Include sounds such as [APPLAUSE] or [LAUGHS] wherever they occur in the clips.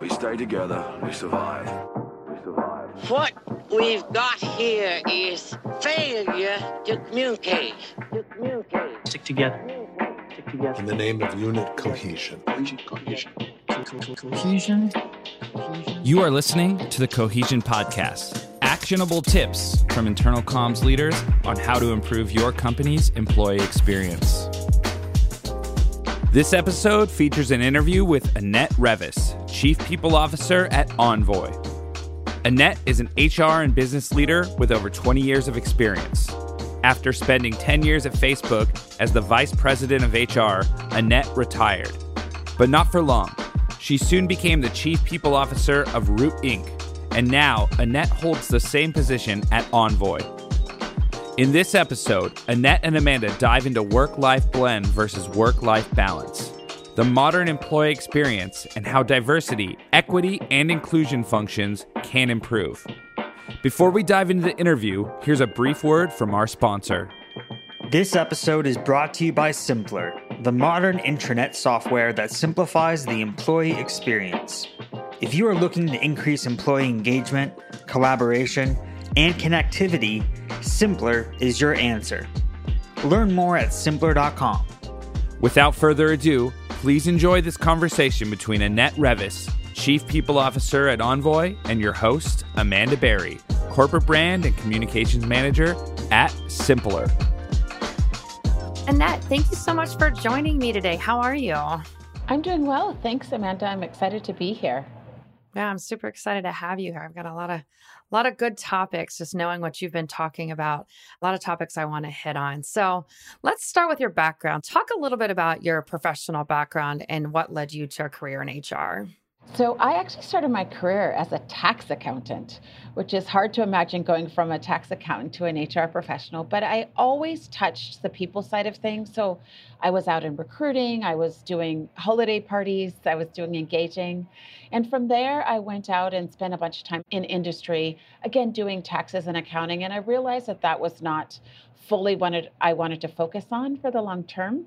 We stay together, we survive. We survive. What we've got here is failure to communicate. To communicate. Stick together. Stick together. in the name of unit cohesion. Cohesion. Cohesion. You are listening to the Cohesion Podcast actionable tips from internal comms leaders on how to improve your company's employee experience. This episode features an interview with Annette Reavis, Chief People Officer at Envoy. Annette is an HR and business leader with over 20 years of experience. After spending 10 years at Facebook as the Vice President of HR, Annette retired. But not for long. She soon became the Chief People Officer of Root Inc., and now Annette holds the same position at Envoy. In this episode, Annette and Amanda dive into work life blend versus work life balance, the modern employee experience, and how diversity, equity, and inclusion functions can improve. Before we dive into the interview, here's a brief word from our sponsor. This episode is brought to you by Simpplr, the modern intranet software that simplifies the employee experience. If you are looking to increase employee engagement, collaboration, and connectivity, Simpplr is your answer. Learn more at simpplr.com. Without further ado, please enjoy this conversation between Annette Reavis, Chief People Officer at Envoy, and your host, Amanda Berry, Corporate Brand and Communications Manager at Simpplr. Annette, thank you so much for joining me today. How are you? I'm doing well. Thanks, Amanda. I'm excited to be here. Yeah, I'm super excited to have you here. I've got a lot of a lot of good topics just knowing what you've been talking about. A lot of topics I want to hit on. So, let's start with your background. Talk a little bit about your professional background and what led you to a career in HR. So, I actually started my career as a tax accountant, which is hard to imagine going from a tax accountant to an HR professional, but I always touched the people side of things. So, I was out in recruiting, I was doing holiday parties, I was doing engaging. And from there, I went out and spent a bunch of time in industry, again, doing taxes and accounting. And I realized that that was not fully what I wanted to focus on for the long term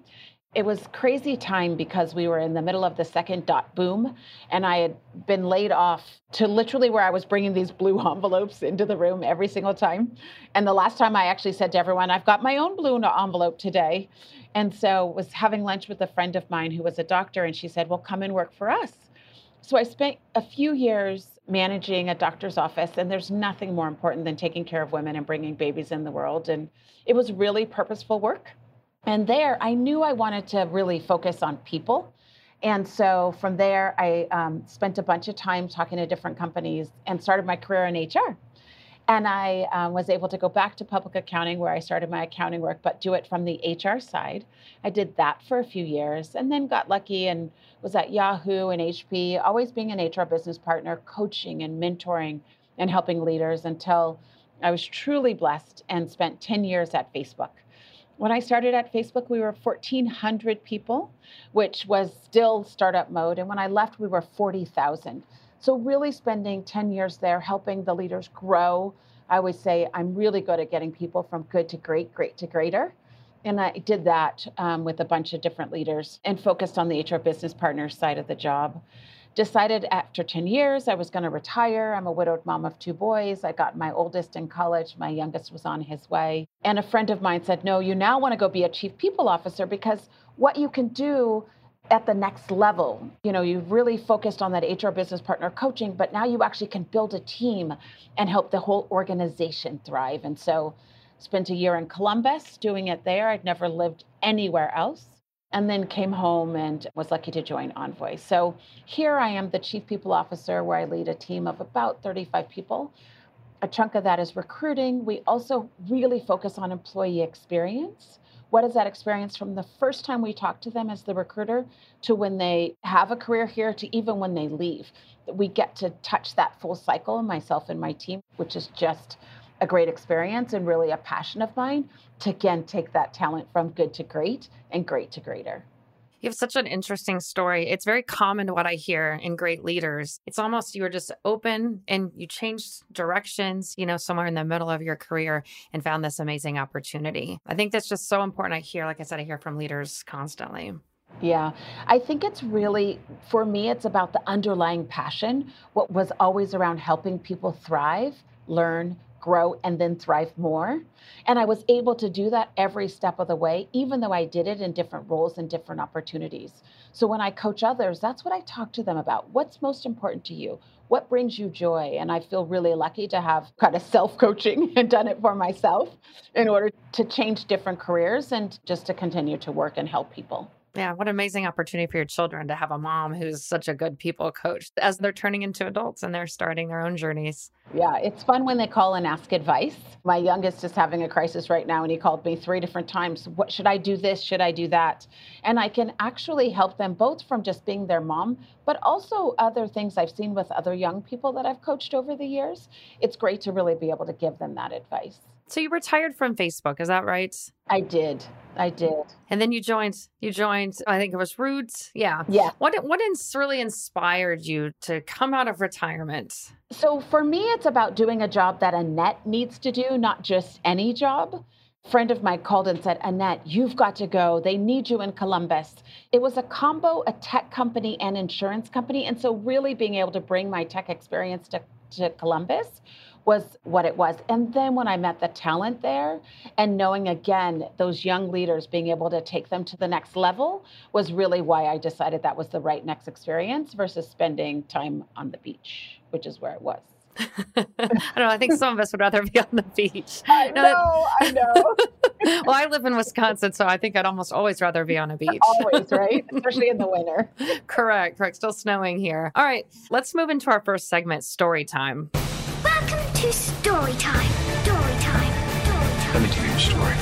it was crazy time because we were in the middle of the second dot boom and i had been laid off to literally where i was bringing these blue [LAUGHS] envelopes into the room every single time. And the last time i actually said to everyone i've got my own blue envelope today. And so was having lunch with a friend of mine who was a doctor and she said well come and work for us. So i spent a few years managing a doctor's office and there's nothing more important than taking care of women and bringing babies in the world. And it was really purposeful work and there, I knew I wanted to really focus on people. And so from there, I um, spent a bunch of time talking to different companies and started my career in HR. And I um, was able to go back to public accounting where I started my accounting work, but do it from the HR side. I did that for a few years and then got lucky and was at Yahoo and HP, always being an HR business partner, coaching and mentoring and helping leaders until I was truly blessed and spent 10 years at Facebook. When I started at Facebook, we were 1,400 people, which was still startup mode. And when I left, we were 40,000. So, really spending 10 years there helping the leaders grow. I always say I'm really good at getting people from good to great, great to greater. And I did that um, with a bunch of different leaders and focused on the HR business partner side of the job decided after 10 years I was going to retire. I'm a widowed mom of two boys. I got my oldest in college, my youngest was on his way. And a friend of mine said, No, you now want to go be a chief people officer because what you can do at the next level. You know, you've really focused on that HR business partner coaching, but now you actually can build a team and help the whole organization thrive. And so, spent a year in Columbus doing it there. I'd never lived anywhere else and then came home and was lucky to join Envoy. So here I am, the Chief People Officer, where I lead a team of about 35 people. A chunk of that is recruiting. We also really focus on employee experience. What is that experience from the first time we talk to them as the recruiter to when they have a career here to even when they leave? We get to touch that full cycle, myself and my team, which is just a great experience and really a passion of mine to again take that talent from good to great and great to greater. You have such an interesting story. It's very common what I hear in great leaders. It's almost you were just open and you changed directions, you know, somewhere in the middle of your career and found this amazing opportunity. I think that's just so important. I hear, like I said, I hear from leaders constantly. Yeah, I think it's really, for me, it's about the underlying passion, what was always around helping people thrive, learn, grow, and then thrive more. And I was able to do that every step of the way, even though I did it in different roles and different opportunities. So when I coach others, that's what I talk to them about. What's most important to you? What brings you joy? And I feel really lucky to have kind of [LAUGHS] self coaching and done it for myself in order to change different careers and just to continue to work and help people. Yeah, what an amazing opportunity for your children to have a mom who's such a good people coach as they're turning into adults and they're starting their own journeys. Yeah, it's fun when they call and ask advice. My youngest is having a crisis right now, and he called me three different times. What should I do this? Should I do that? And I can actually help them both from just being their mom, but also other things I've seen with other young people that I've coached over the years. It's great to really be able to give them that advice. So you retired from Facebook, is that right? I did. I did. And then you joined you joined I think it was Roots. Yeah. Yeah. What what ins- really inspired you to come out of retirement? So for me it's about doing a job that Annette needs to do, not just any job. A friend of mine called and said, Annette, you've got to go. They need you in Columbus. It was a combo, a tech company and insurance company. And so really being able to bring my tech experience to, to Columbus was what it was. And then when I met the talent there and knowing again those young leaders being able to take them to the next level was really why I decided that was the right next experience versus spending time on the beach, which is where it was. [LAUGHS] I don't know. I think some of us would rather be on the beach. I know, No, I know. [LAUGHS] well, I live in Wisconsin, so I think I'd almost always rather be on a beach. [LAUGHS] Always, right? Especially in the winter. correct, correct. Still snowing here. All right, let's move into our first segment, story time. Welcome to story time. Story time. Story time. Let me tell you a story.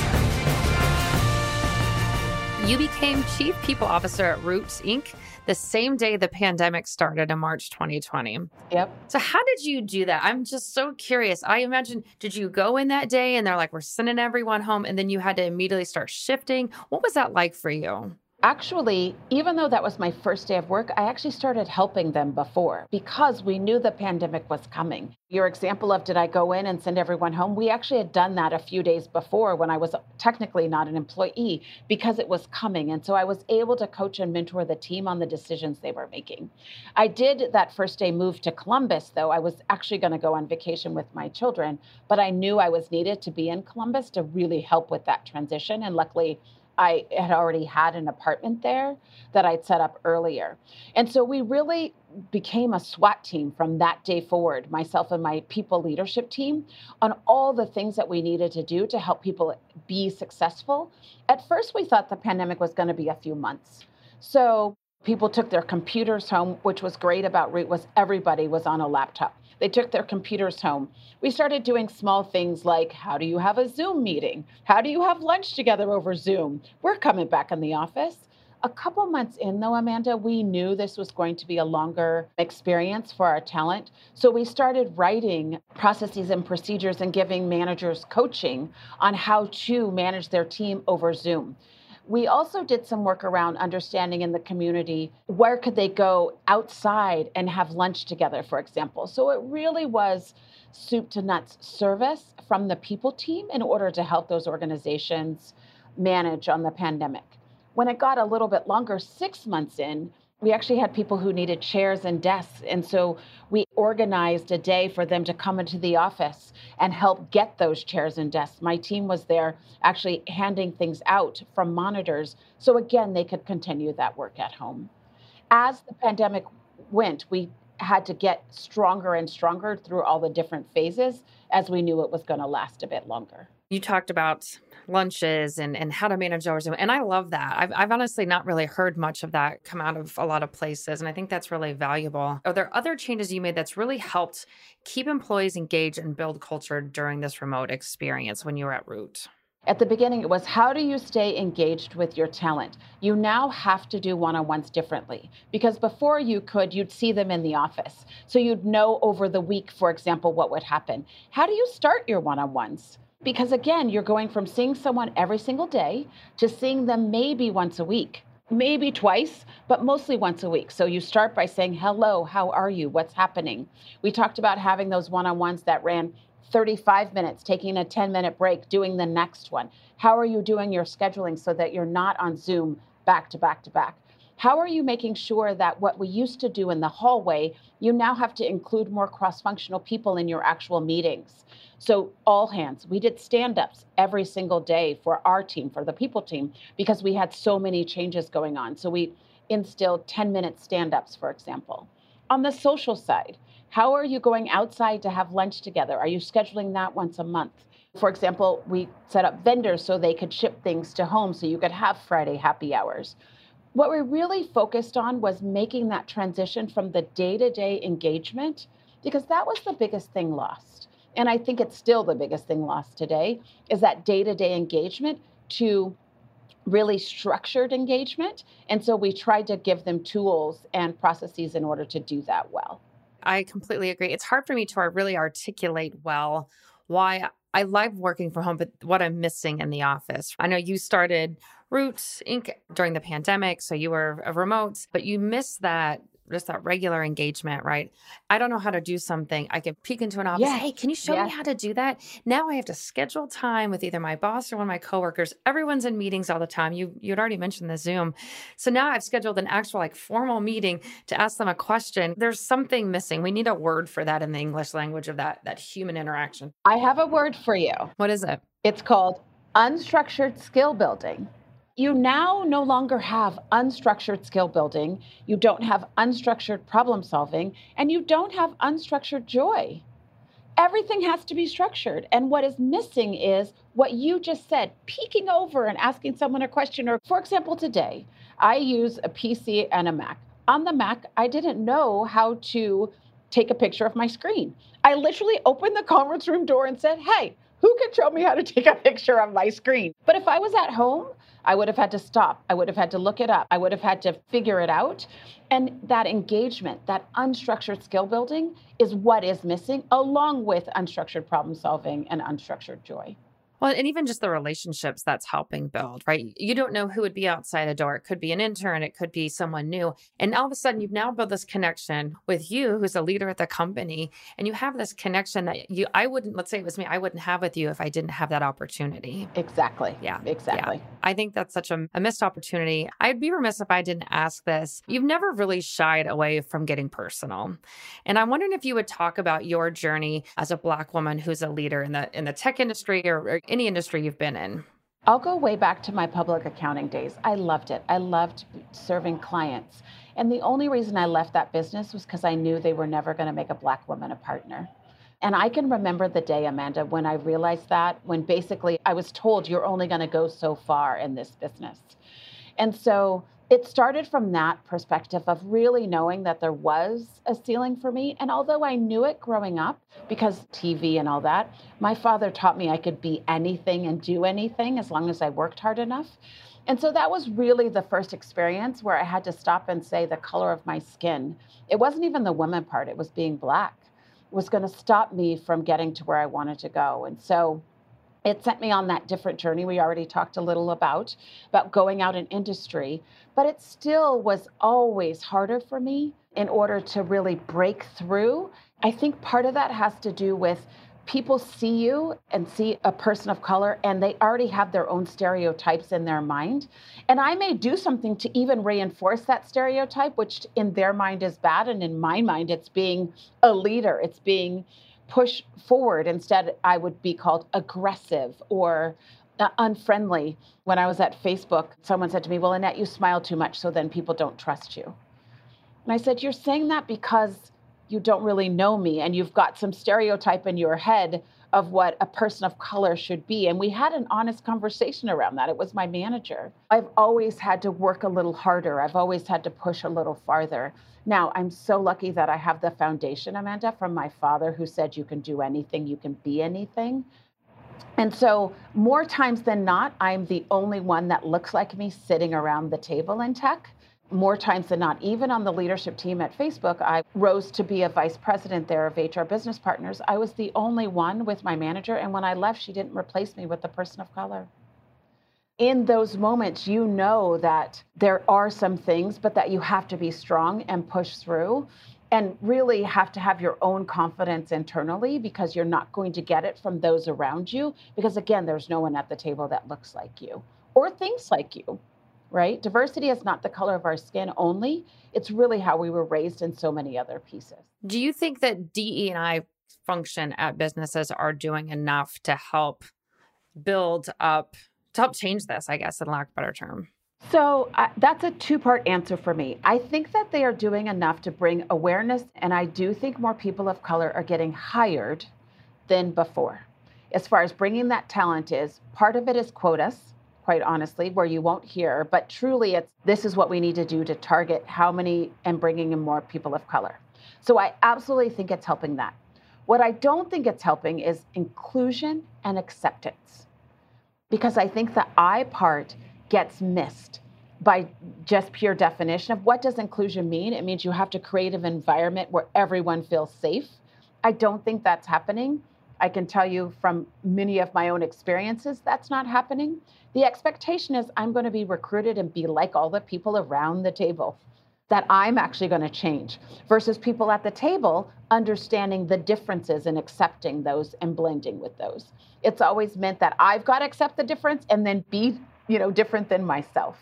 You became Chief People Officer at Roots Inc. the same day the pandemic started in March 2020. Yep. So, how did you do that? I'm just so curious. I imagine, did you go in that day and they're like, we're sending everyone home, and then you had to immediately start shifting? What was that like for you? Actually, even though that was my first day of work, I actually started helping them before because we knew the pandemic was coming. Your example of did I go in and send everyone home? We actually had done that a few days before when I was technically not an employee because it was coming. And so I was able to coach and mentor the team on the decisions they were making. I did that first day move to Columbus, though. I was actually going to go on vacation with my children, but I knew I was needed to be in Columbus to really help with that transition. And luckily, I had already had an apartment there that I'd set up earlier. And so we really became a SWAT team from that day forward, myself and my people leadership team, on all the things that we needed to do to help people be successful. At first, we thought the pandemic was going to be a few months. So people took their computers home, which was great about Root was everybody was on a laptop. They took their computers home. We started doing small things like how do you have a Zoom meeting? How do you have lunch together over Zoom? We're coming back in the office. A couple months in, though, Amanda, we knew this was going to be a longer experience for our talent. So we started writing processes and procedures and giving managers coaching on how to manage their team over Zoom. We also did some work around understanding in the community where could they go outside and have lunch together, for example. So it really was soup to nuts service from the people team in order to help those organizations manage on the pandemic. When it got a little bit longer, six months in, we actually had people who needed chairs and desks. And so we organized a day for them to come into the office and help get those chairs and desks. My team was there actually handing things out from monitors. So again, they could continue that work at home. As the pandemic went, we had to get stronger and stronger through all the different phases as we knew it was going to last a bit longer. You talked about lunches and, and how to manage Zoom. And I love that. I've, I've honestly not really heard much of that come out of a lot of places. And I think that's really valuable. Are there other changes you made that's really helped keep employees engaged and build culture during this remote experience when you were at Root? At the beginning, it was how do you stay engaged with your talent? You now have to do one on ones differently because before you could, you'd see them in the office. So you'd know over the week, for example, what would happen. How do you start your one on ones? Because again, you're going from seeing someone every single day to seeing them maybe once a week, maybe twice, but mostly once a week. So you start by saying, Hello, how are you? What's happening? We talked about having those one on ones that ran 35 minutes, taking a 10 minute break, doing the next one. How are you doing your scheduling so that you're not on Zoom back to back to back? How are you making sure that what we used to do in the hallway, you now have to include more cross functional people in your actual meetings? So, all hands, we did stand ups every single day for our team, for the people team, because we had so many changes going on. So, we instilled 10 minute stand ups, for example. On the social side, how are you going outside to have lunch together? Are you scheduling that once a month? For example, we set up vendors so they could ship things to home so you could have Friday happy hours. What we really focused on was making that transition from the day to day engagement, because that was the biggest thing lost. And I think it's still the biggest thing lost today is that day to day engagement to really structured engagement. And so we tried to give them tools and processes in order to do that well. I completely agree. It's hard for me to really articulate well why I love working from home, but what I'm missing in the office. I know you started Roots Inc. during the pandemic, so you were remote, but you miss that just that regular engagement, right? I don't know how to do something. I can peek into an office. Yes. Hey, can you show Yes. me how to do that? Now I have to schedule time with either my boss or one of my coworkers. Everyone's in meetings all the time. You you'd already mentioned the Zoom. So now I've scheduled an actual like formal meeting to ask them a question. There's something missing. We need a word for that in the English language of that that human interaction. I have a word for you. What is it? It's called unstructured skill building. You now no longer have unstructured skill building, you don't have unstructured problem solving, and you don't have unstructured joy. Everything has to be structured. And what is missing is what you just said peeking over and asking someone a question. Or, for example, today, I use a PC and a Mac. On the Mac, I didn't know how to take a picture of my screen. I literally opened the conference room door and said, Hey, who can show me how to take a picture of my screen? But if I was at home, I would have had to stop. I would have had to look it up. I would have had to figure it out. And that engagement, that unstructured skill building is what is missing, along with unstructured problem solving and unstructured joy. Well, and even just the relationships that's helping build, right? You don't know who would be outside a door. It could be an intern, it could be someone new. And all of a sudden, you've now built this connection with you, who's a leader at the company, and you have this connection that you, I wouldn't, let's say it was me, I wouldn't have with you if I didn't have that opportunity. Exactly. Yeah. Exactly. Yeah. I think that's such a, a missed opportunity. I'd be remiss if I didn't ask this. You've never really shied away from getting personal. And I'm wondering if you would talk about your journey as a black woman who's a leader in the in the tech industry or, or any industry you've been in. I'll go way back to my public accounting days. I loved it. I loved serving clients. And the only reason I left that business was because I knew they were never going to make a black woman a partner. And I can remember the day, Amanda, when I realized that, when basically I was told you're only going to go so far in this business. And so it started from that perspective of really knowing that there was a ceiling for me. And although I knew it growing up because TV and all that, my father taught me I could be anything and do anything as long as I worked hard enough. And so that was really the first experience where I had to stop and say the color of my skin. It wasn't even the woman part, it was being black, was going to stop me from getting to where I wanted to go. And so it sent me on that different journey we already talked a little about about going out in industry but it still was always harder for me in order to really break through. I think part of that has to do with people see you and see a person of color and they already have their own stereotypes in their mind. And i may do something to even reinforce that stereotype which in their mind is bad and in my mind it's being a leader it's being push forward. Instead, I would be called aggressive or uh, unfriendly. When I was at Facebook, someone said to me, Well, Annette, you smile too much, so then people don't trust you. And I said, You're saying that because you don't really know me and you've got some stereotype in your head of what a person of color should be. And we had an honest conversation around that. It was my manager. I've always had to work a little harder, I've always had to push a little farther. Now, I'm so lucky that I have the foundation, Amanda, from my father who said you can do anything, you can be anything. And so, more times than not, I'm the only one that looks like me sitting around the table in tech. More times than not, even on the leadership team at Facebook, I rose to be a vice president there of HR business partners. I was the only one with my manager. And when I left, she didn't replace me with a person of color in those moments, you know that there are some things, but that you have to be strong and push through and really have to have your own confidence internally because you're not going to get it from those around you. Because again, there's no one at the table that looks like you or thinks like you. right? Diversity is not the color of our skin only, it's really how we were raised in so many other pieces. Do you think that DE and I function at businesses are doing enough to help build up to help change this, I guess, in lack of better term? So uh, that's a two part answer for me. I think that they are doing enough to bring awareness, and I do think more people of color are getting hired than before. As far as bringing that talent is, part of it is quotas, quite honestly, where you won't hear, but truly it's this is what we need to do to target how many and bringing in more people of color. So I absolutely think it's helping that. What I don't think it's helping is inclusion and acceptance. Because I think the I part gets missed by just pure definition of what does inclusion mean? It means you have to create an environment where everyone feels safe. I don't think that's happening. I can tell you from many of my own experiences, that's not happening. The expectation is I'm going to be recruited and be like all the people around the table, that I'm actually going to change, versus people at the table understanding the differences and accepting those and blending with those. It's always meant that I've got to accept the difference and then be, you know, different than myself.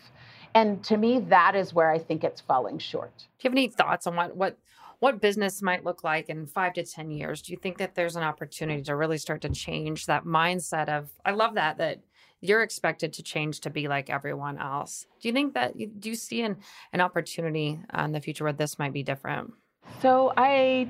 And to me, that is where I think it's falling short. Do you have any thoughts on what what what business might look like in five to ten years? Do you think that there's an opportunity to really start to change that mindset of I love that that you're expected to change to be like everyone else. Do you think that do you see an, an opportunity uh, in the future where this might be different? So I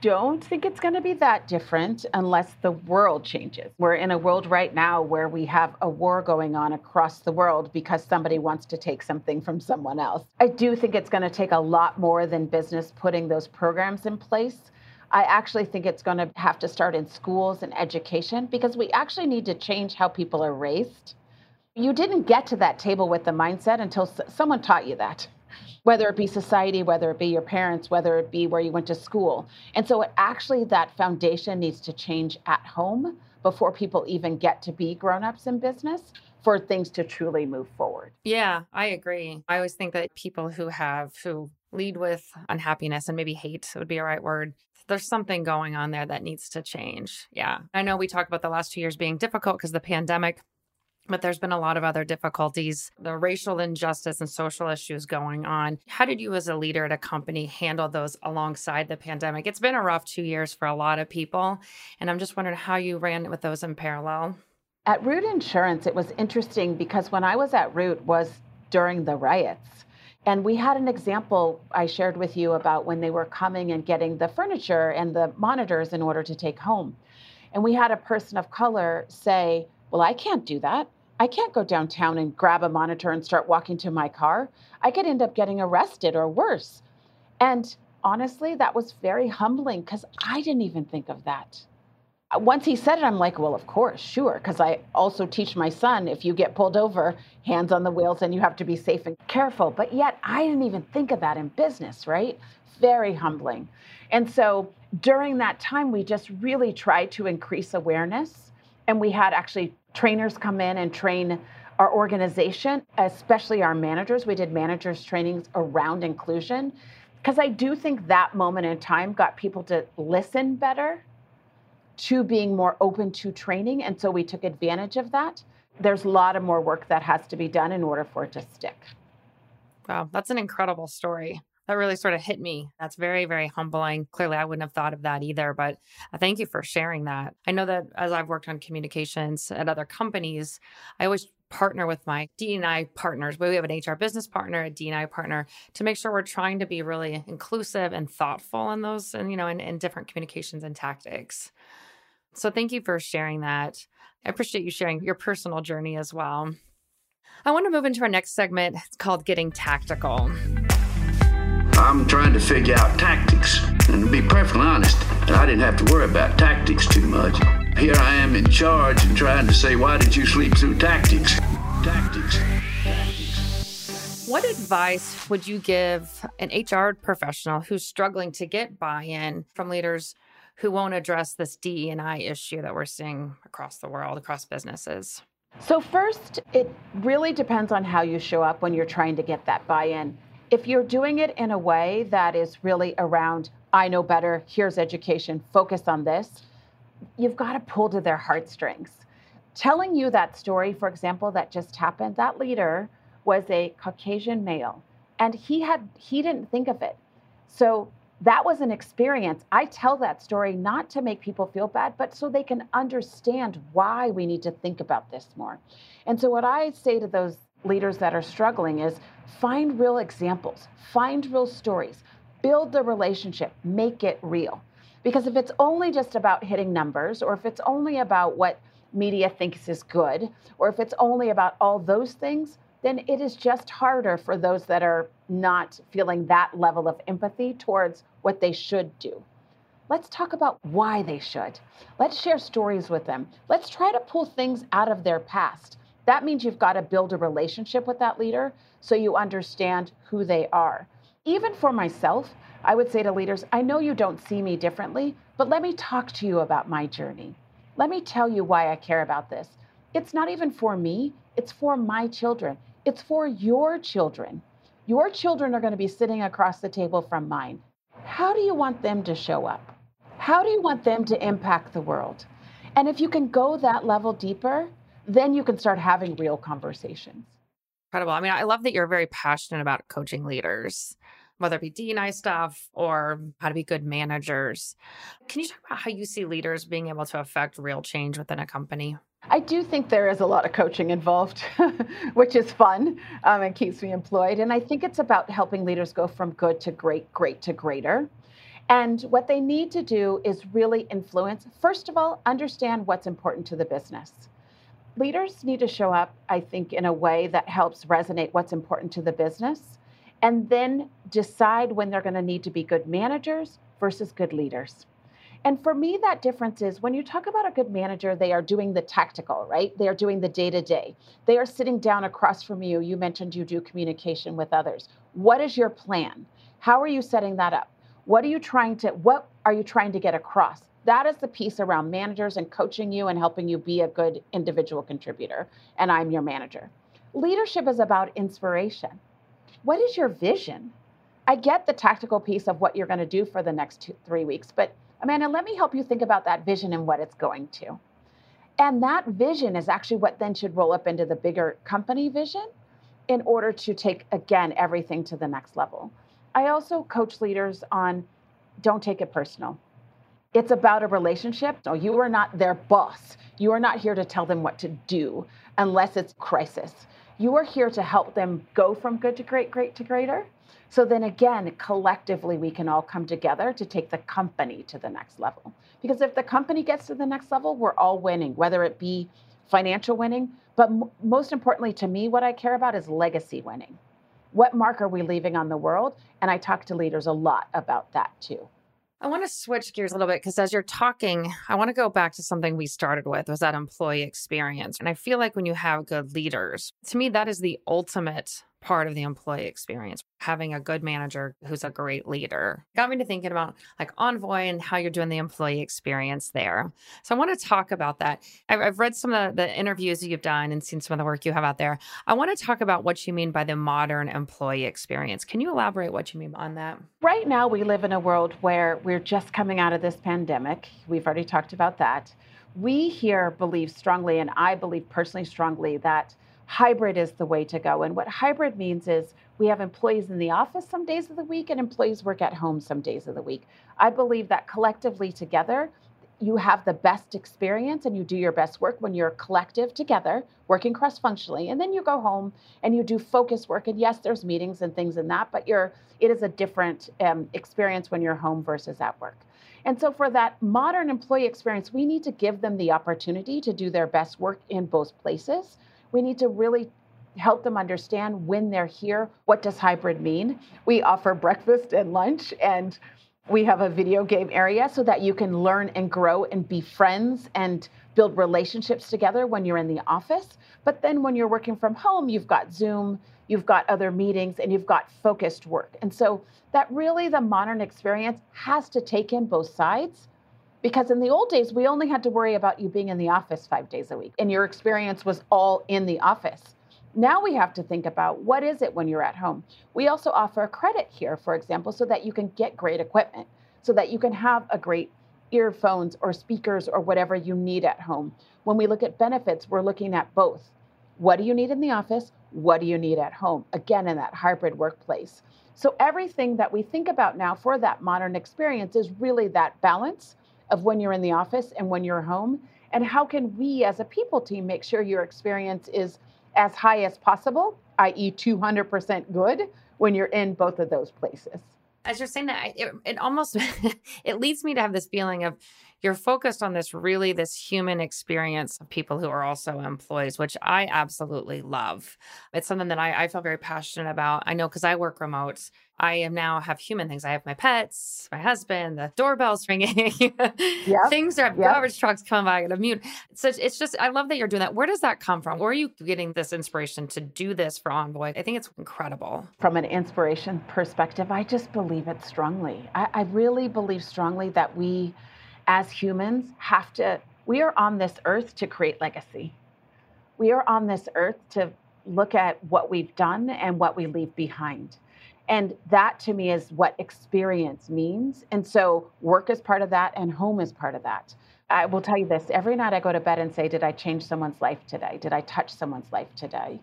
don't think it's going to be that different unless the world changes. We're in a world right now where we have a war going on across the world because somebody wants to take something from someone else. I do think it's going to take a lot more than business putting those programs in place. I actually think it's going to have to start in schools and education because we actually need to change how people are raised. You didn't get to that table with the mindset until someone taught you that, whether it be society, whether it be your parents, whether it be where you went to school. And so, it actually, that foundation needs to change at home before people even get to be grown-ups in business for things to truly move forward. Yeah, I agree. I always think that people who have who lead with unhappiness and maybe hate would be a right word there's something going on there that needs to change. Yeah. I know we talked about the last two years being difficult because the pandemic, but there's been a lot of other difficulties, the racial injustice and social issues going on. How did you, as a leader at a company, handle those alongside the pandemic? It's been a rough two years for a lot of people. And I'm just wondering how you ran with those in parallel. At Root Insurance, it was interesting because when I was at Root was during the riots. And we had an example I shared with you about when they were coming and getting the furniture and the monitors in order to take home. And we had a person of color say, Well, I can't do that. I can't go downtown and grab a monitor and start walking to my car. I could end up getting arrested or worse. And honestly, that was very humbling because I didn't even think of that once he said it, I'm like, well, of course, sure. Because I also teach my son if you get pulled over, hands on the wheels, and you have to be safe and careful. But yet, I didn't even think of that in business, right? Very humbling. And so during that time, we just really tried to increase awareness. And we had actually trainers come in and train our organization, especially our managers. We did managers' trainings around inclusion. Because I do think that moment in time got people to listen better to being more open to training. And so we took advantage of that. There's a lot of more work that has to be done in order for it to stick. Wow, that's an incredible story. That really sort of hit me. That's very, very humbling. Clearly, I wouldn't have thought of that either, but uh, thank you for sharing that. I know that as I've worked on communications at other companies, I always partner with my D&I partners. We have an HR business partner, a D&I partner to make sure we're trying to be really inclusive and thoughtful in those and you know in, in different communications and tactics. So thank you for sharing that. I appreciate you sharing your personal journey as well. I want to move into our next segment. It's called Getting Tactical. I'm trying to figure out tactics. And to be perfectly honest, I didn't have to worry about tactics too much. Here I am in charge and trying to say, why did you sleep through tactics? Tactics. Tactics. What advice would you give an HR professional who's struggling to get buy in from leaders who won't address this DE&I issue that we're seeing across the world, across businesses? So, first, it really depends on how you show up when you're trying to get that buy in. If you're doing it in a way that is really around, I know better, here's education, focus on this, you've got to pull to their heartstrings. Telling you that story, for example, that just happened, that leader was a Caucasian male, and he had he didn't think of it. So that was an experience. I tell that story not to make people feel bad, but so they can understand why we need to think about this more. And so, what I say to those leaders that are struggling is find real examples, find real stories, build the relationship, make it real. Because if it's only just about hitting numbers, or if it's only about what media thinks is good, or if it's only about all those things, then it is just harder for those that are not feeling that level of empathy towards what they should do. Let's talk about why they should. Let's share stories with them. Let's try to pull things out of their past. That means you've got to build a relationship with that leader so you understand who they are. Even for myself, I would say to leaders, I know you don't see me differently, but let me talk to you about my journey. Let me tell you why I care about this. It's not even for me, it's for my children. It's for your children. Your children are going to be sitting across the table from mine. How do you want them to show up? How do you want them to impact the world? And if you can go that level deeper, then you can start having real conversations. Incredible. I mean, I love that you're very passionate about coaching leaders, whether it be D&I stuff or how to be good managers. Can you talk about how you see leaders being able to affect real change within a company? I do think there is a lot of coaching involved, [LAUGHS] which is fun um, and keeps me employed. And I think it's about helping leaders go from good to great, great to greater. And what they need to do is really influence, first of all, understand what's important to the business. Leaders need to show up, I think, in a way that helps resonate what's important to the business, and then decide when they're going to need to be good managers versus good leaders. And for me, that difference is when you talk about a good manager, they are doing the tactical, right? They are doing the day to day. They are sitting down across from you. You mentioned you do communication with others. What is your plan? How are you setting that up? What are you trying to what are you trying to get across? That is the piece around managers and coaching you and helping you be a good individual contributor. And I'm your manager. Leadership is about inspiration. What is your vision? I get the tactical piece of what you're going to do for the next two, three weeks, but Amanda, let me help you think about that vision and what it's going to. And that vision is actually what then should roll up into the bigger company vision in order to take, again, everything to the next level. I also coach leaders on don't take it personal. It's about a relationship. So you are not their boss. You are not here to tell them what to do unless it's crisis. You are here to help them go from good to great, great to greater. So then again, collectively, we can all come together to take the company to the next level. Because if the company gets to the next level, we're all winning, whether it be financial winning, but m- most importantly to me, what I care about is legacy winning. What mark are we leaving on the world? And I talk to leaders a lot about that too. I want to switch gears a little bit because as you're talking, I want to go back to something we started with was that employee experience. And I feel like when you have good leaders, to me that is the ultimate part of the employee experience. Having a good manager who's a great leader got me to thinking about like Envoy and how you're doing the employee experience there. So I want to talk about that. I've, read some of the interviews you've done and seen some of the work you have out there. I want to talk about what you mean by the modern employee experience. Can you elaborate what you mean on that? Right now, we live in a world where we're just coming out of this pandemic. We've already talked about that. We here believe strongly, and I believe personally strongly, that hybrid is the way to go. And what hybrid means is we have employees in the office some days of the week and employees work at home some days of the week. I believe that collectively together, you have the best experience and you do your best work when you're collective together, working cross functionally. And then you go home and you do focus work. And yes, there's meetings and things in that, but you're, it is a different um, experience when you're home versus at work. And so, for that modern employee experience, we need to give them the opportunity to do their best work in both places we need to really help them understand when they're here what does hybrid mean? We offer breakfast and lunch and we have a video game area so that you can learn and grow and be friends and build relationships together when you're in the office. But then when you're working from home you've got zoom you've got other meetings and you've got focused work. And so that really the modern experience has to take in both sides because in the old days, we only had to worry about you being in the office five days a week, and your experience was all in the office. Now we have to think about what is it when you're at home. We also offer a credit here, for example, so that you can get great equipment, so that you can have a great earphones or speakers or whatever you need at home. When we look at benefits, we're looking at both. what do you need in the office? What do you need at home? Again, in that hybrid workplace. So everything that we think about now for that modern experience is really that balance of when you're in the office and when you're home. And how can we as a people team make sure your experience is as high as possible, i.e., 200% good when you're in both of those places? As you're saying that, it, it almost [LAUGHS] it leads me to have this feeling of you're focused on this really this human experience of people who are also employees, which I absolutely love. It's something that I, I feel very passionate about. I know because I work remote. I am now have human things. I have my pets, my husband, the doorbell's [LAUGHS] ringing, Yep. things are Yep. garbage trucks coming by, I gotta mute. So it's- it's just I love that you're doing that. Where does that come from? Where are you getting this inspiration to do this for Envoy? I think it's incredible. From an inspiration perspective, I just believe it strongly. I, I really believe strongly that we, as humans, have to, we are on this earth to create legacy. We are on this earth to look at what we've done and what we leave behind. And that to me is what experience means. And so work is part of that and home is part of that. I will tell you this every night I go to bed and say, Did I change someone's life today? Did I touch someone's life today?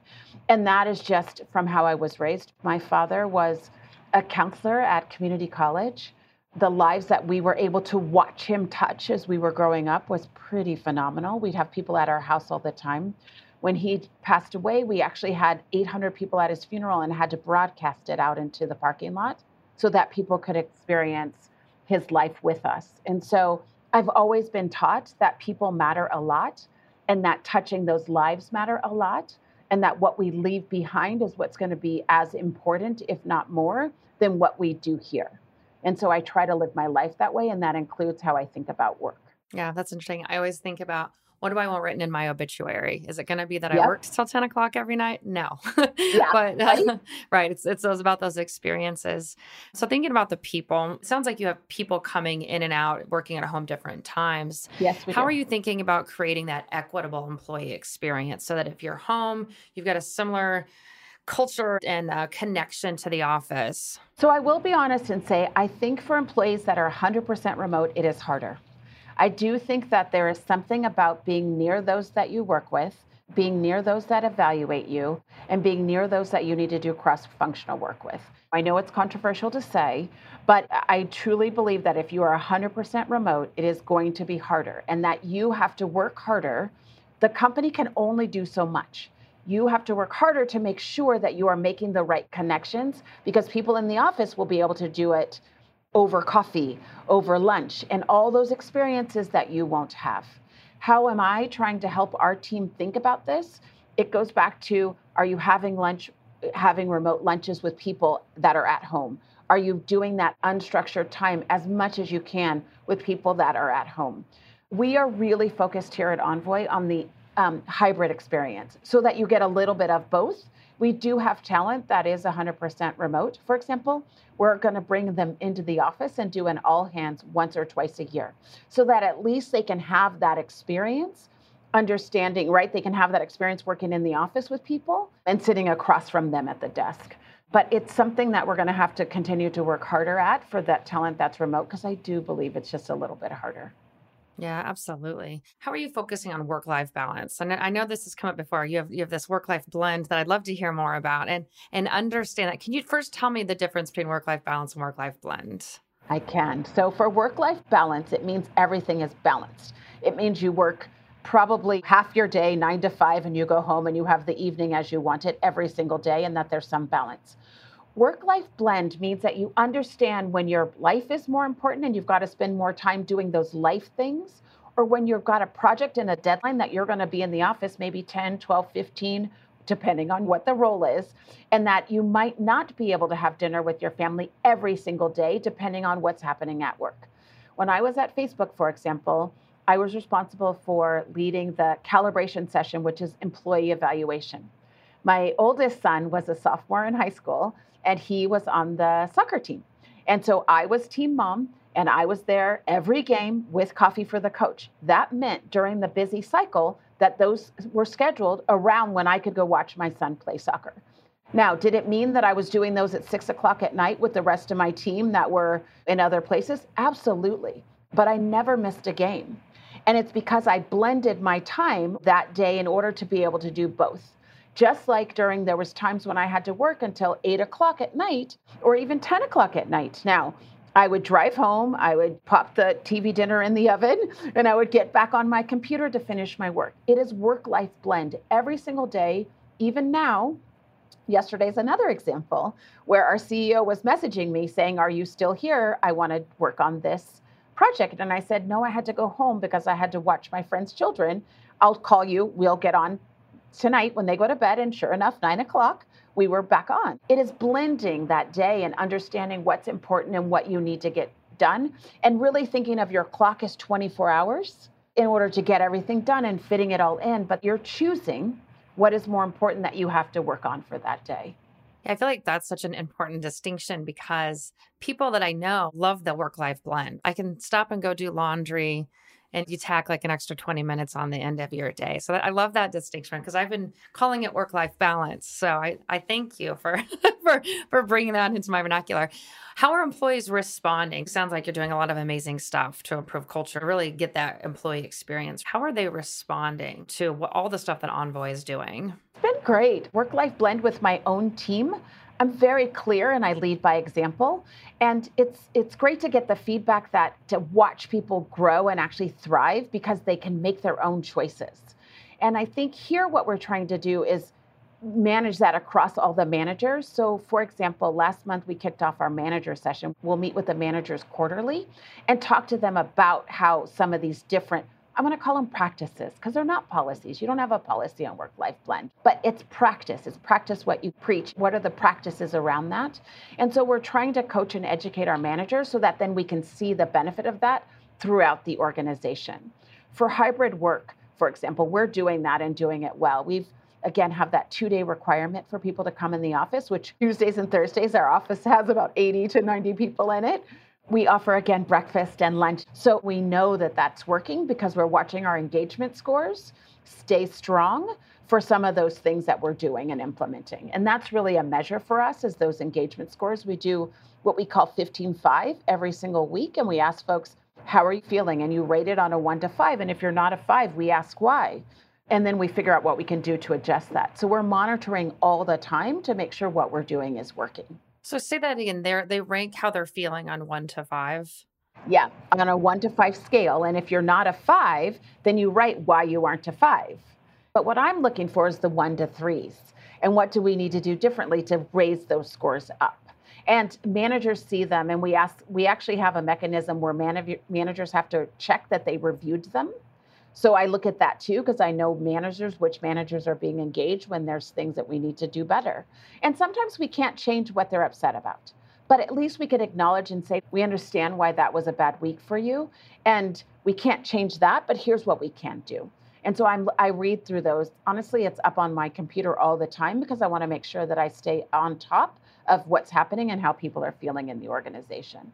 And that is just from how I was raised. My father was a counselor at community college. The lives that we were able to watch him touch as we were growing up was pretty phenomenal. We'd have people at our house all the time. When he passed away, we actually had 800 people at his funeral and had to broadcast it out into the parking lot so that people could experience his life with us. And so I've always been taught that people matter a lot and that touching those lives matter a lot and that what we leave behind is what's going to be as important, if not more, than what we do here. And so I try to live my life that way, and that includes how I think about work. Yeah, that's interesting. I always think about what do I want written in my obituary? Is it going to be that I worked till 10 o'clock every night? No. Yeah, [LAUGHS] but right? [LAUGHS] right. It's, it's those about those experiences. So thinking about the people, sounds like you have people coming in and out, working at home different times. Yes, How do. are you thinking about creating that equitable employee experience so that if you're home, you've got a similar culture and uh, connection to the office? So I will be honest and say, I think for employees that are 100% remote, it is harder. I do think that there is something about being near those that you work with, being near those that evaluate you, and being near those that you need to do cross functional work with. I know it's controversial to say, but I truly believe that if you are 100% remote, it is going to be harder and that you have to work harder. The company can only do so much you have to work harder to make sure that you are making the right connections because people in the office will be able to do it over coffee, over lunch, and all those experiences that you won't have. How am I trying to help our team think about this? It goes back to are you having lunch, having remote lunches with people that are at home? Are you doing that unstructured time as much as you can with people that are at home? We are really focused here at Envoy on the um, hybrid experience so that you get a little bit of both. We do have talent that is 100% remote, for example. We're going to bring them into the office and do an all hands once or twice a year so that at least they can have that experience, understanding, right? They can have that experience working in the office with people and sitting across from them at the desk. But it's something that we're going to have to continue to work harder at for that talent that's remote because I do believe it's just a little bit harder. Yeah, absolutely. How are you focusing on work-life balance? And I know this has come up before. You have you have this work-life blend that I'd love to hear more about and and understand that. Can you first tell me the difference between work-life balance and work-life blend? I can. So for work life balance, it means everything is balanced. It means you work probably half your day, nine to five, and you go home and you have the evening as you want it every single day, and that there's some balance. Work life blend means that you understand when your life is more important and you've got to spend more time doing those life things, or when you've got a project and a deadline that you're going to be in the office maybe 10, 12, 15, depending on what the role is, and that you might not be able to have dinner with your family every single day, depending on what's happening at work. When I was at Facebook, for example, I was responsible for leading the calibration session, which is employee evaluation. My oldest son was a sophomore in high school, and he was on the soccer team. And so I was team mom, and I was there every game with coffee for the coach. That meant during the busy cycle that those were scheduled around when I could go watch my son play soccer. Now, did it mean that I was doing those at six o'clock at night with the rest of my team that were in other places? Absolutely. But I never missed a game. And it's because I blended my time that day in order to be able to do both. Just like during, there was times when I had to work until eight o'clock at night or even 10 o'clock at night. Now, I would drive home, I would pop the TV dinner in the oven, and I would get back on my computer to finish my work. It is work life blend every single day, even now. Yesterday's another example where our CEO was messaging me saying, Are you still here? I want to work on this project. And I said, No, I had to go home because I had to watch my friend's children. I'll call you. We'll get on tonight when they go to bed. And sure enough, nine o'clock, we were back on. It is blending that day and understanding what's important and what you need to get done, and really thinking of your clock as 24 hours in order to get everything done and fitting it all in. But you're choosing what is more important that you have to work on for that day. I feel like that's such an important distinction because people that I know love the work life blend. I can stop and go do laundry and you tack like an extra 20 minutes on the end of your day. So I love that distinction because I've been calling it work life balance. So I, I thank you for, [LAUGHS] for, for bringing that into my vernacular. How are employees responding? Sounds like you're doing a lot of amazing stuff to improve culture, really get that employee experience. How are they responding to what, all the stuff that Envoy is doing? It's been great. Work life blend with my own team. I'm very clear and I lead by example. And it's it's great to get the feedback that to watch people grow and actually thrive because they can make their own choices. And I think here what we're trying to do is manage that across all the managers. So, for example, last month we kicked off our manager session. We'll meet with the managers quarterly and talk to them about how some of these different I'm going to call them practices because they're not policies. You don't have a policy on work life blend, but it's practice. It's practice what you preach. What are the practices around that? And so we're trying to coach and educate our managers so that then we can see the benefit of that throughout the organization. For hybrid work, for example, we're doing that and doing it well. We've again have that two day requirement for people to come in the office, which Tuesdays and Thursdays, our office [LAUGHS] has about 80 to 90 people in it. We offer again breakfast and lunch. So we know that that's working because we're watching our engagement scores stay strong for some of those things that we're doing and implementing. And that's really a measure for us is those engagement scores. We do what we call 15-5 every single week and we ask folks, how are you feeling? And you rate it on a 1 to 5 and if you're not a 5, we ask why. And then we figure out what we can do to adjust that. So we're monitoring all the time to make sure what we're doing is working. So say that again. They they rank how they're feeling on one to five. Yeah, on a one to five scale. And if you're not a five, then you write why you aren't a five. But what I'm looking for is the one to threes. And what do we need to do differently to raise those scores up? And managers see them, and we ask. We actually have a mechanism where man- managers have to check that they reviewed them so I look at that too because I know managers, which managers are being engaged when there's things that we need to do better. And sometimes we can't change what they're upset about. But at least we can acknowledge and say, we understand why that was a bad week for you. And we can't change that, but here's what we can do. And so I'm, I read through those. Honestly, it's up on my computer all the time because I want to make sure that I stay on top of what's happening and how people are feeling in the organization.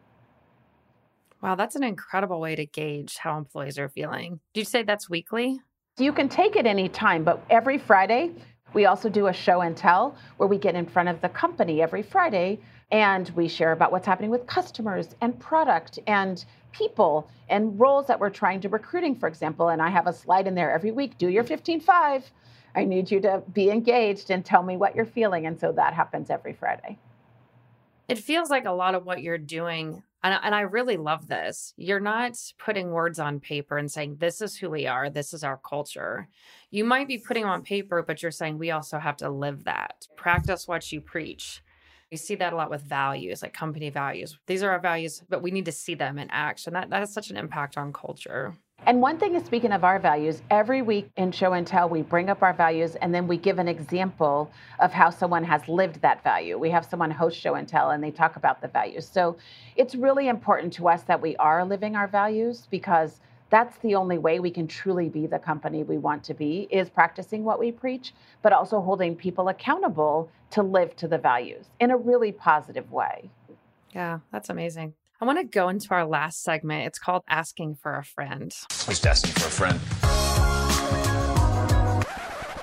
Wow, that's an incredible way to gauge how employees are feeling. Do you say that's weekly? You can take it any time, but every Friday, we also do a show and tell where we get in front of the company every Friday and we share about what's happening with customers and product and people and roles that we're trying to recruiting, for example. And I have a slide in there every week do your 15 5. I need you to be engaged and tell me what you're feeling. And so that happens every Friday. It feels like a lot of what you're doing and, and I really love this. You're not putting words on paper and saying, this is who we are, this is our culture. You might be putting on paper, but you're saying we also have to live that, practice what you preach. You see that a lot with values, like company values. These are our values, but we need to see them in action. That, that has such an impact on culture. And one thing is speaking of our values, every week in Show and Tell, we bring up our values and then we give an example of how someone has lived that value. We have someone host Show and Tell and they talk about the values. So it's really important to us that we are living our values because that's the only way we can truly be the company we want to be is practicing what we preach, but also holding people accountable to live to the values in a really positive way. Yeah, that's amazing. I want to go into our last segment. It's called Asking for a Friend. Just asking for a friend.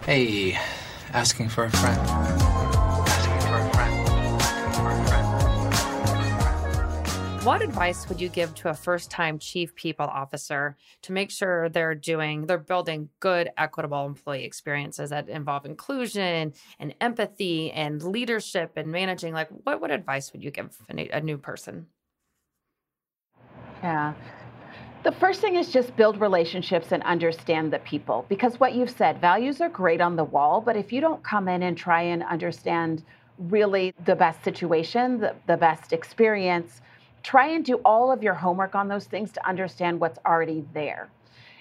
Hey, asking for a friend. Asking for a friend. What advice would you give to a first time chief people officer to make sure they're doing, they're building good, equitable employee experiences that involve inclusion and empathy and leadership and managing? Like, what, what advice would you give a, a new person? Yeah. The first thing is just build relationships and understand the people. Because what you've said, values are great on the wall, but if you don't come in and try and understand really the best situation, the, the best experience, try and do all of your homework on those things to understand what's already there.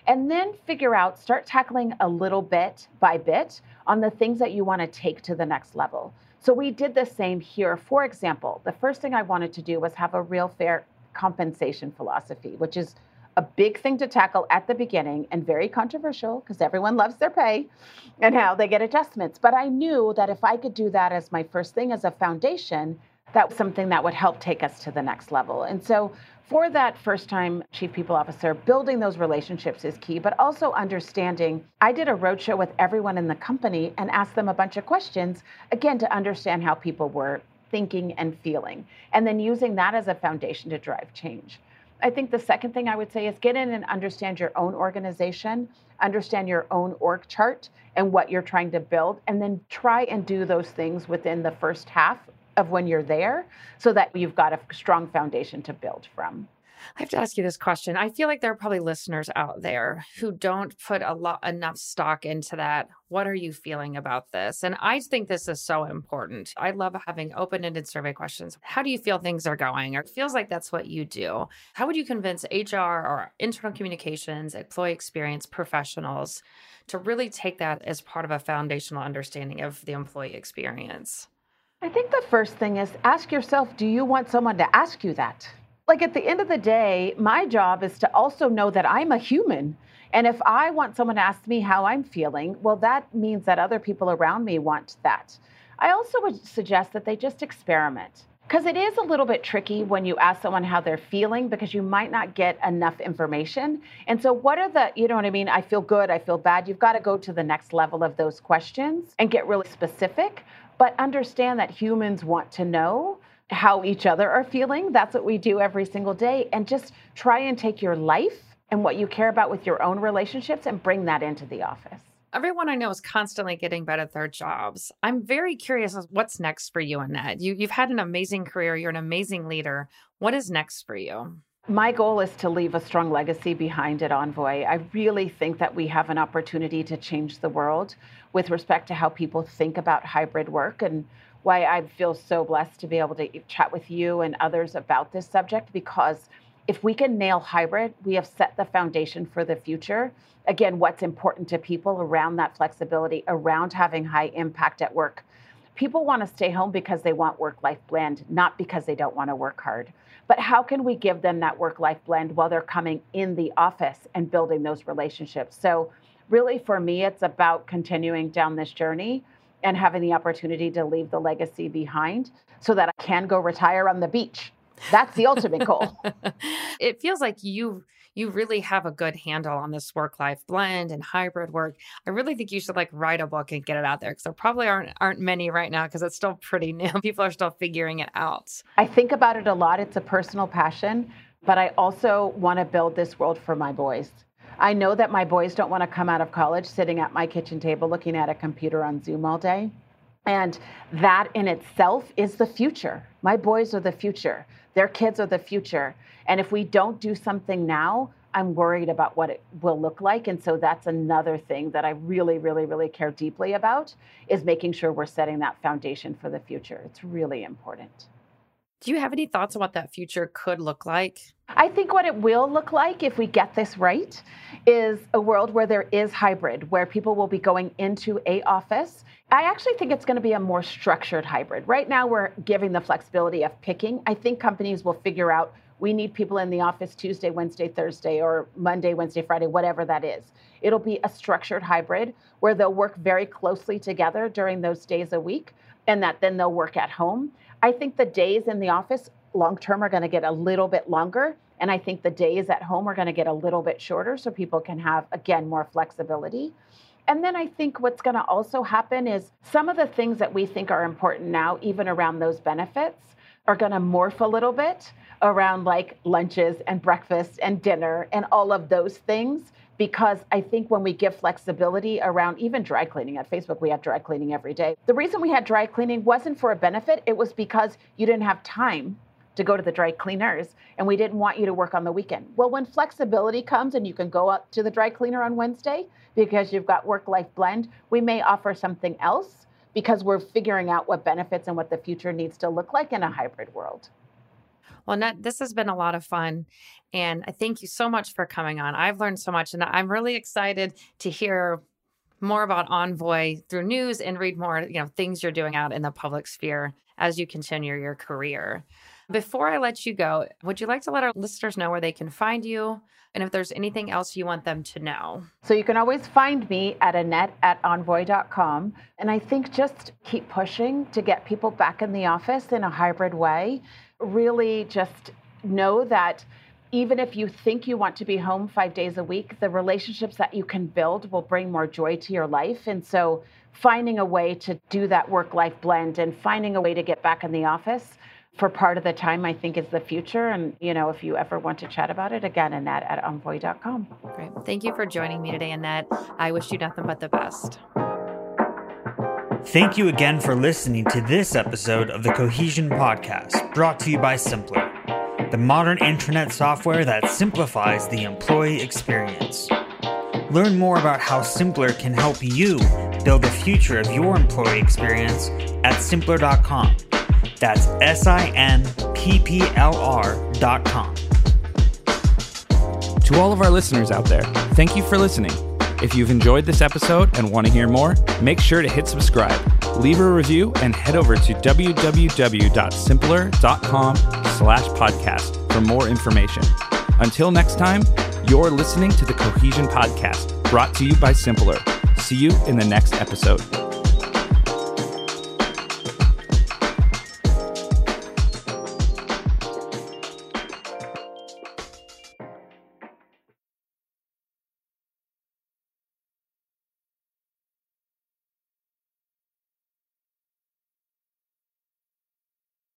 And then figure out, start tackling a little bit by bit on the things that you want to take to the next level. So we did the same here. For example, the first thing I wanted to do was have a real fair compensation philosophy, which is a big thing to tackle at the beginning and very controversial because everyone loves their pay and how they get adjustments. But I knew that if I could do that as my first thing as a foundation, that was something that would help take us to the next level. And so for that first time chief people officer, building those relationships is key, but also understanding. I did a roadshow with everyone in the company and asked them a bunch of questions, again, to understand how people were thinking and feeling, and then using that as a foundation to drive change. I think the second thing I would say is get in and understand your own organization, understand your own org chart and what you're trying to build, and then try and do those things within the first half of when you're there so that you've got a strong foundation to build from. I have to ask you this question. I feel like there are probably listeners out there who don't put a lot enough stock into that. What are you feeling about this? And I think this is so important. I love having open-ended survey questions. How do you feel things are going? Or it feels like that's what you do. How would you convince HR or internal communications, employee experience professionals to really take that as part of a foundational understanding of the employee experience? I think the first thing is ask yourself, do you want someone to ask you that? Like at the end of the day, my job is to also know that I'm a human. And if I want someone to ask me how I'm feeling, well, that means that other people around me want that. I also would suggest that they just experiment. Because it is a little bit tricky when you ask someone how they're feeling because you might not get enough information. And so, what are the, you know what I mean? I feel good, I feel bad. You've got to go to the next level of those questions and get really specific, but understand that humans want to know how each other are feeling. That's what we do every single day. And just try and take your life and what you care about with your own relationships and bring that into the office. Everyone I know is constantly getting better at their jobs. I'm very curious what's next for you, Annette. You, you've had an amazing career. You're an amazing leader. What is next for you? My goal is to leave a strong legacy behind at Envoy. I really think that we have an opportunity to change the world with respect to how people think about hybrid work and why I feel so blessed to be able to chat with you and others about this subject because if we can nail hybrid, we have set the foundation for the future. Again, what's important to people around that flexibility, around having high impact at work. People want to stay home because they want work life blend, not because they don't want to work hard. But how can we give them that work life blend while they're coming in the office and building those relationships? So, really, for me, it's about continuing down this journey and having the opportunity to leave the legacy behind so that I can go retire on the beach. That's the ultimate goal. [LAUGHS] it feels like you you really have a good handle on this work life blend and hybrid work. I really think you should like write a book and get it out there because there probably aren't aren't many right now because it's still pretty new. [LAUGHS] People are still figuring it out. I think about it a lot. It's a personal passion, but I also want to build this world for my boys. I know that my boys don't want to come out of college sitting at my kitchen table looking at a computer on Zoom all day. And that in itself is the future. My boys are the future. Their kids are the future. And if we don't do something now, I'm worried about what it will look like. And so that's another thing that I really, really, really care deeply about is making sure we're setting that foundation for the future. It's really important. Do you have any thoughts on what that future could look like? I think what it will look like if we get this right is a world where there is hybrid, where people will be going into a office. I actually think it's going to be a more structured hybrid. Right now we're giving the flexibility of picking. I think companies will figure out we need people in the office Tuesday, Wednesday, Thursday or Monday, Wednesday, Friday, whatever that is. It'll be a structured hybrid where they'll work very closely together during those days a week and that then they'll work at home. I think the days in the office long term are going to get a little bit longer. And I think the days at home are going to get a little bit shorter so people can have, again, more flexibility. And then I think what's going to also happen is some of the things that we think are important now, even around those benefits, are going to morph a little bit around like lunches and breakfast and dinner and all of those things because I think when we give flexibility around even dry cleaning at Facebook, we had dry cleaning every day. The reason we had dry cleaning wasn't for a benefit, it was because you didn't have time to go to the dry cleaners and we didn't want you to work on the weekend. Well, when flexibility comes and you can go up to the dry cleaner on Wednesday because you've got work life blend, we may offer something else because we're figuring out what benefits and what the future needs to look like in a hybrid world. Well, Annette, this has been a lot of fun. And I thank you so much for coming on. I've learned so much, and I'm really excited to hear more about Envoy through news and read more, you know, things you're doing out in the public sphere as you continue your career. Before I let you go, would you like to let our listeners know where they can find you and if there's anything else you want them to know? So you can always find me at annette at envoy.com. And I think just keep pushing to get people back in the office in a hybrid way. Really just know that even if you think you want to be home five days a week, the relationships that you can build will bring more joy to your life. And so finding a way to do that work life blend and finding a way to get back in the office for part of the time, I think is the future. And, you know, if you ever want to chat about it, again, Annette at envoy.com. Great. Thank you for joining me today, Annette. I wish you nothing but the best. Thank you again for listening to this episode of the Cohesion Podcast, brought to you by Simpplr, the modern intranet software that simplifies the employee experience. Learn more about how Simpplr can help you build the future of your employee experience at simpplr.com. That's S I M P P L R.com. To all of our listeners out there, thank you for listening. If you've enjoyed this episode and want to hear more, make sure to hit subscribe, leave a review, and head over to www.simpplr.com slash podcast for more information. Until next time, you're listening to the Cohesion Podcast, brought to you by Simpplr. See you in the next episode.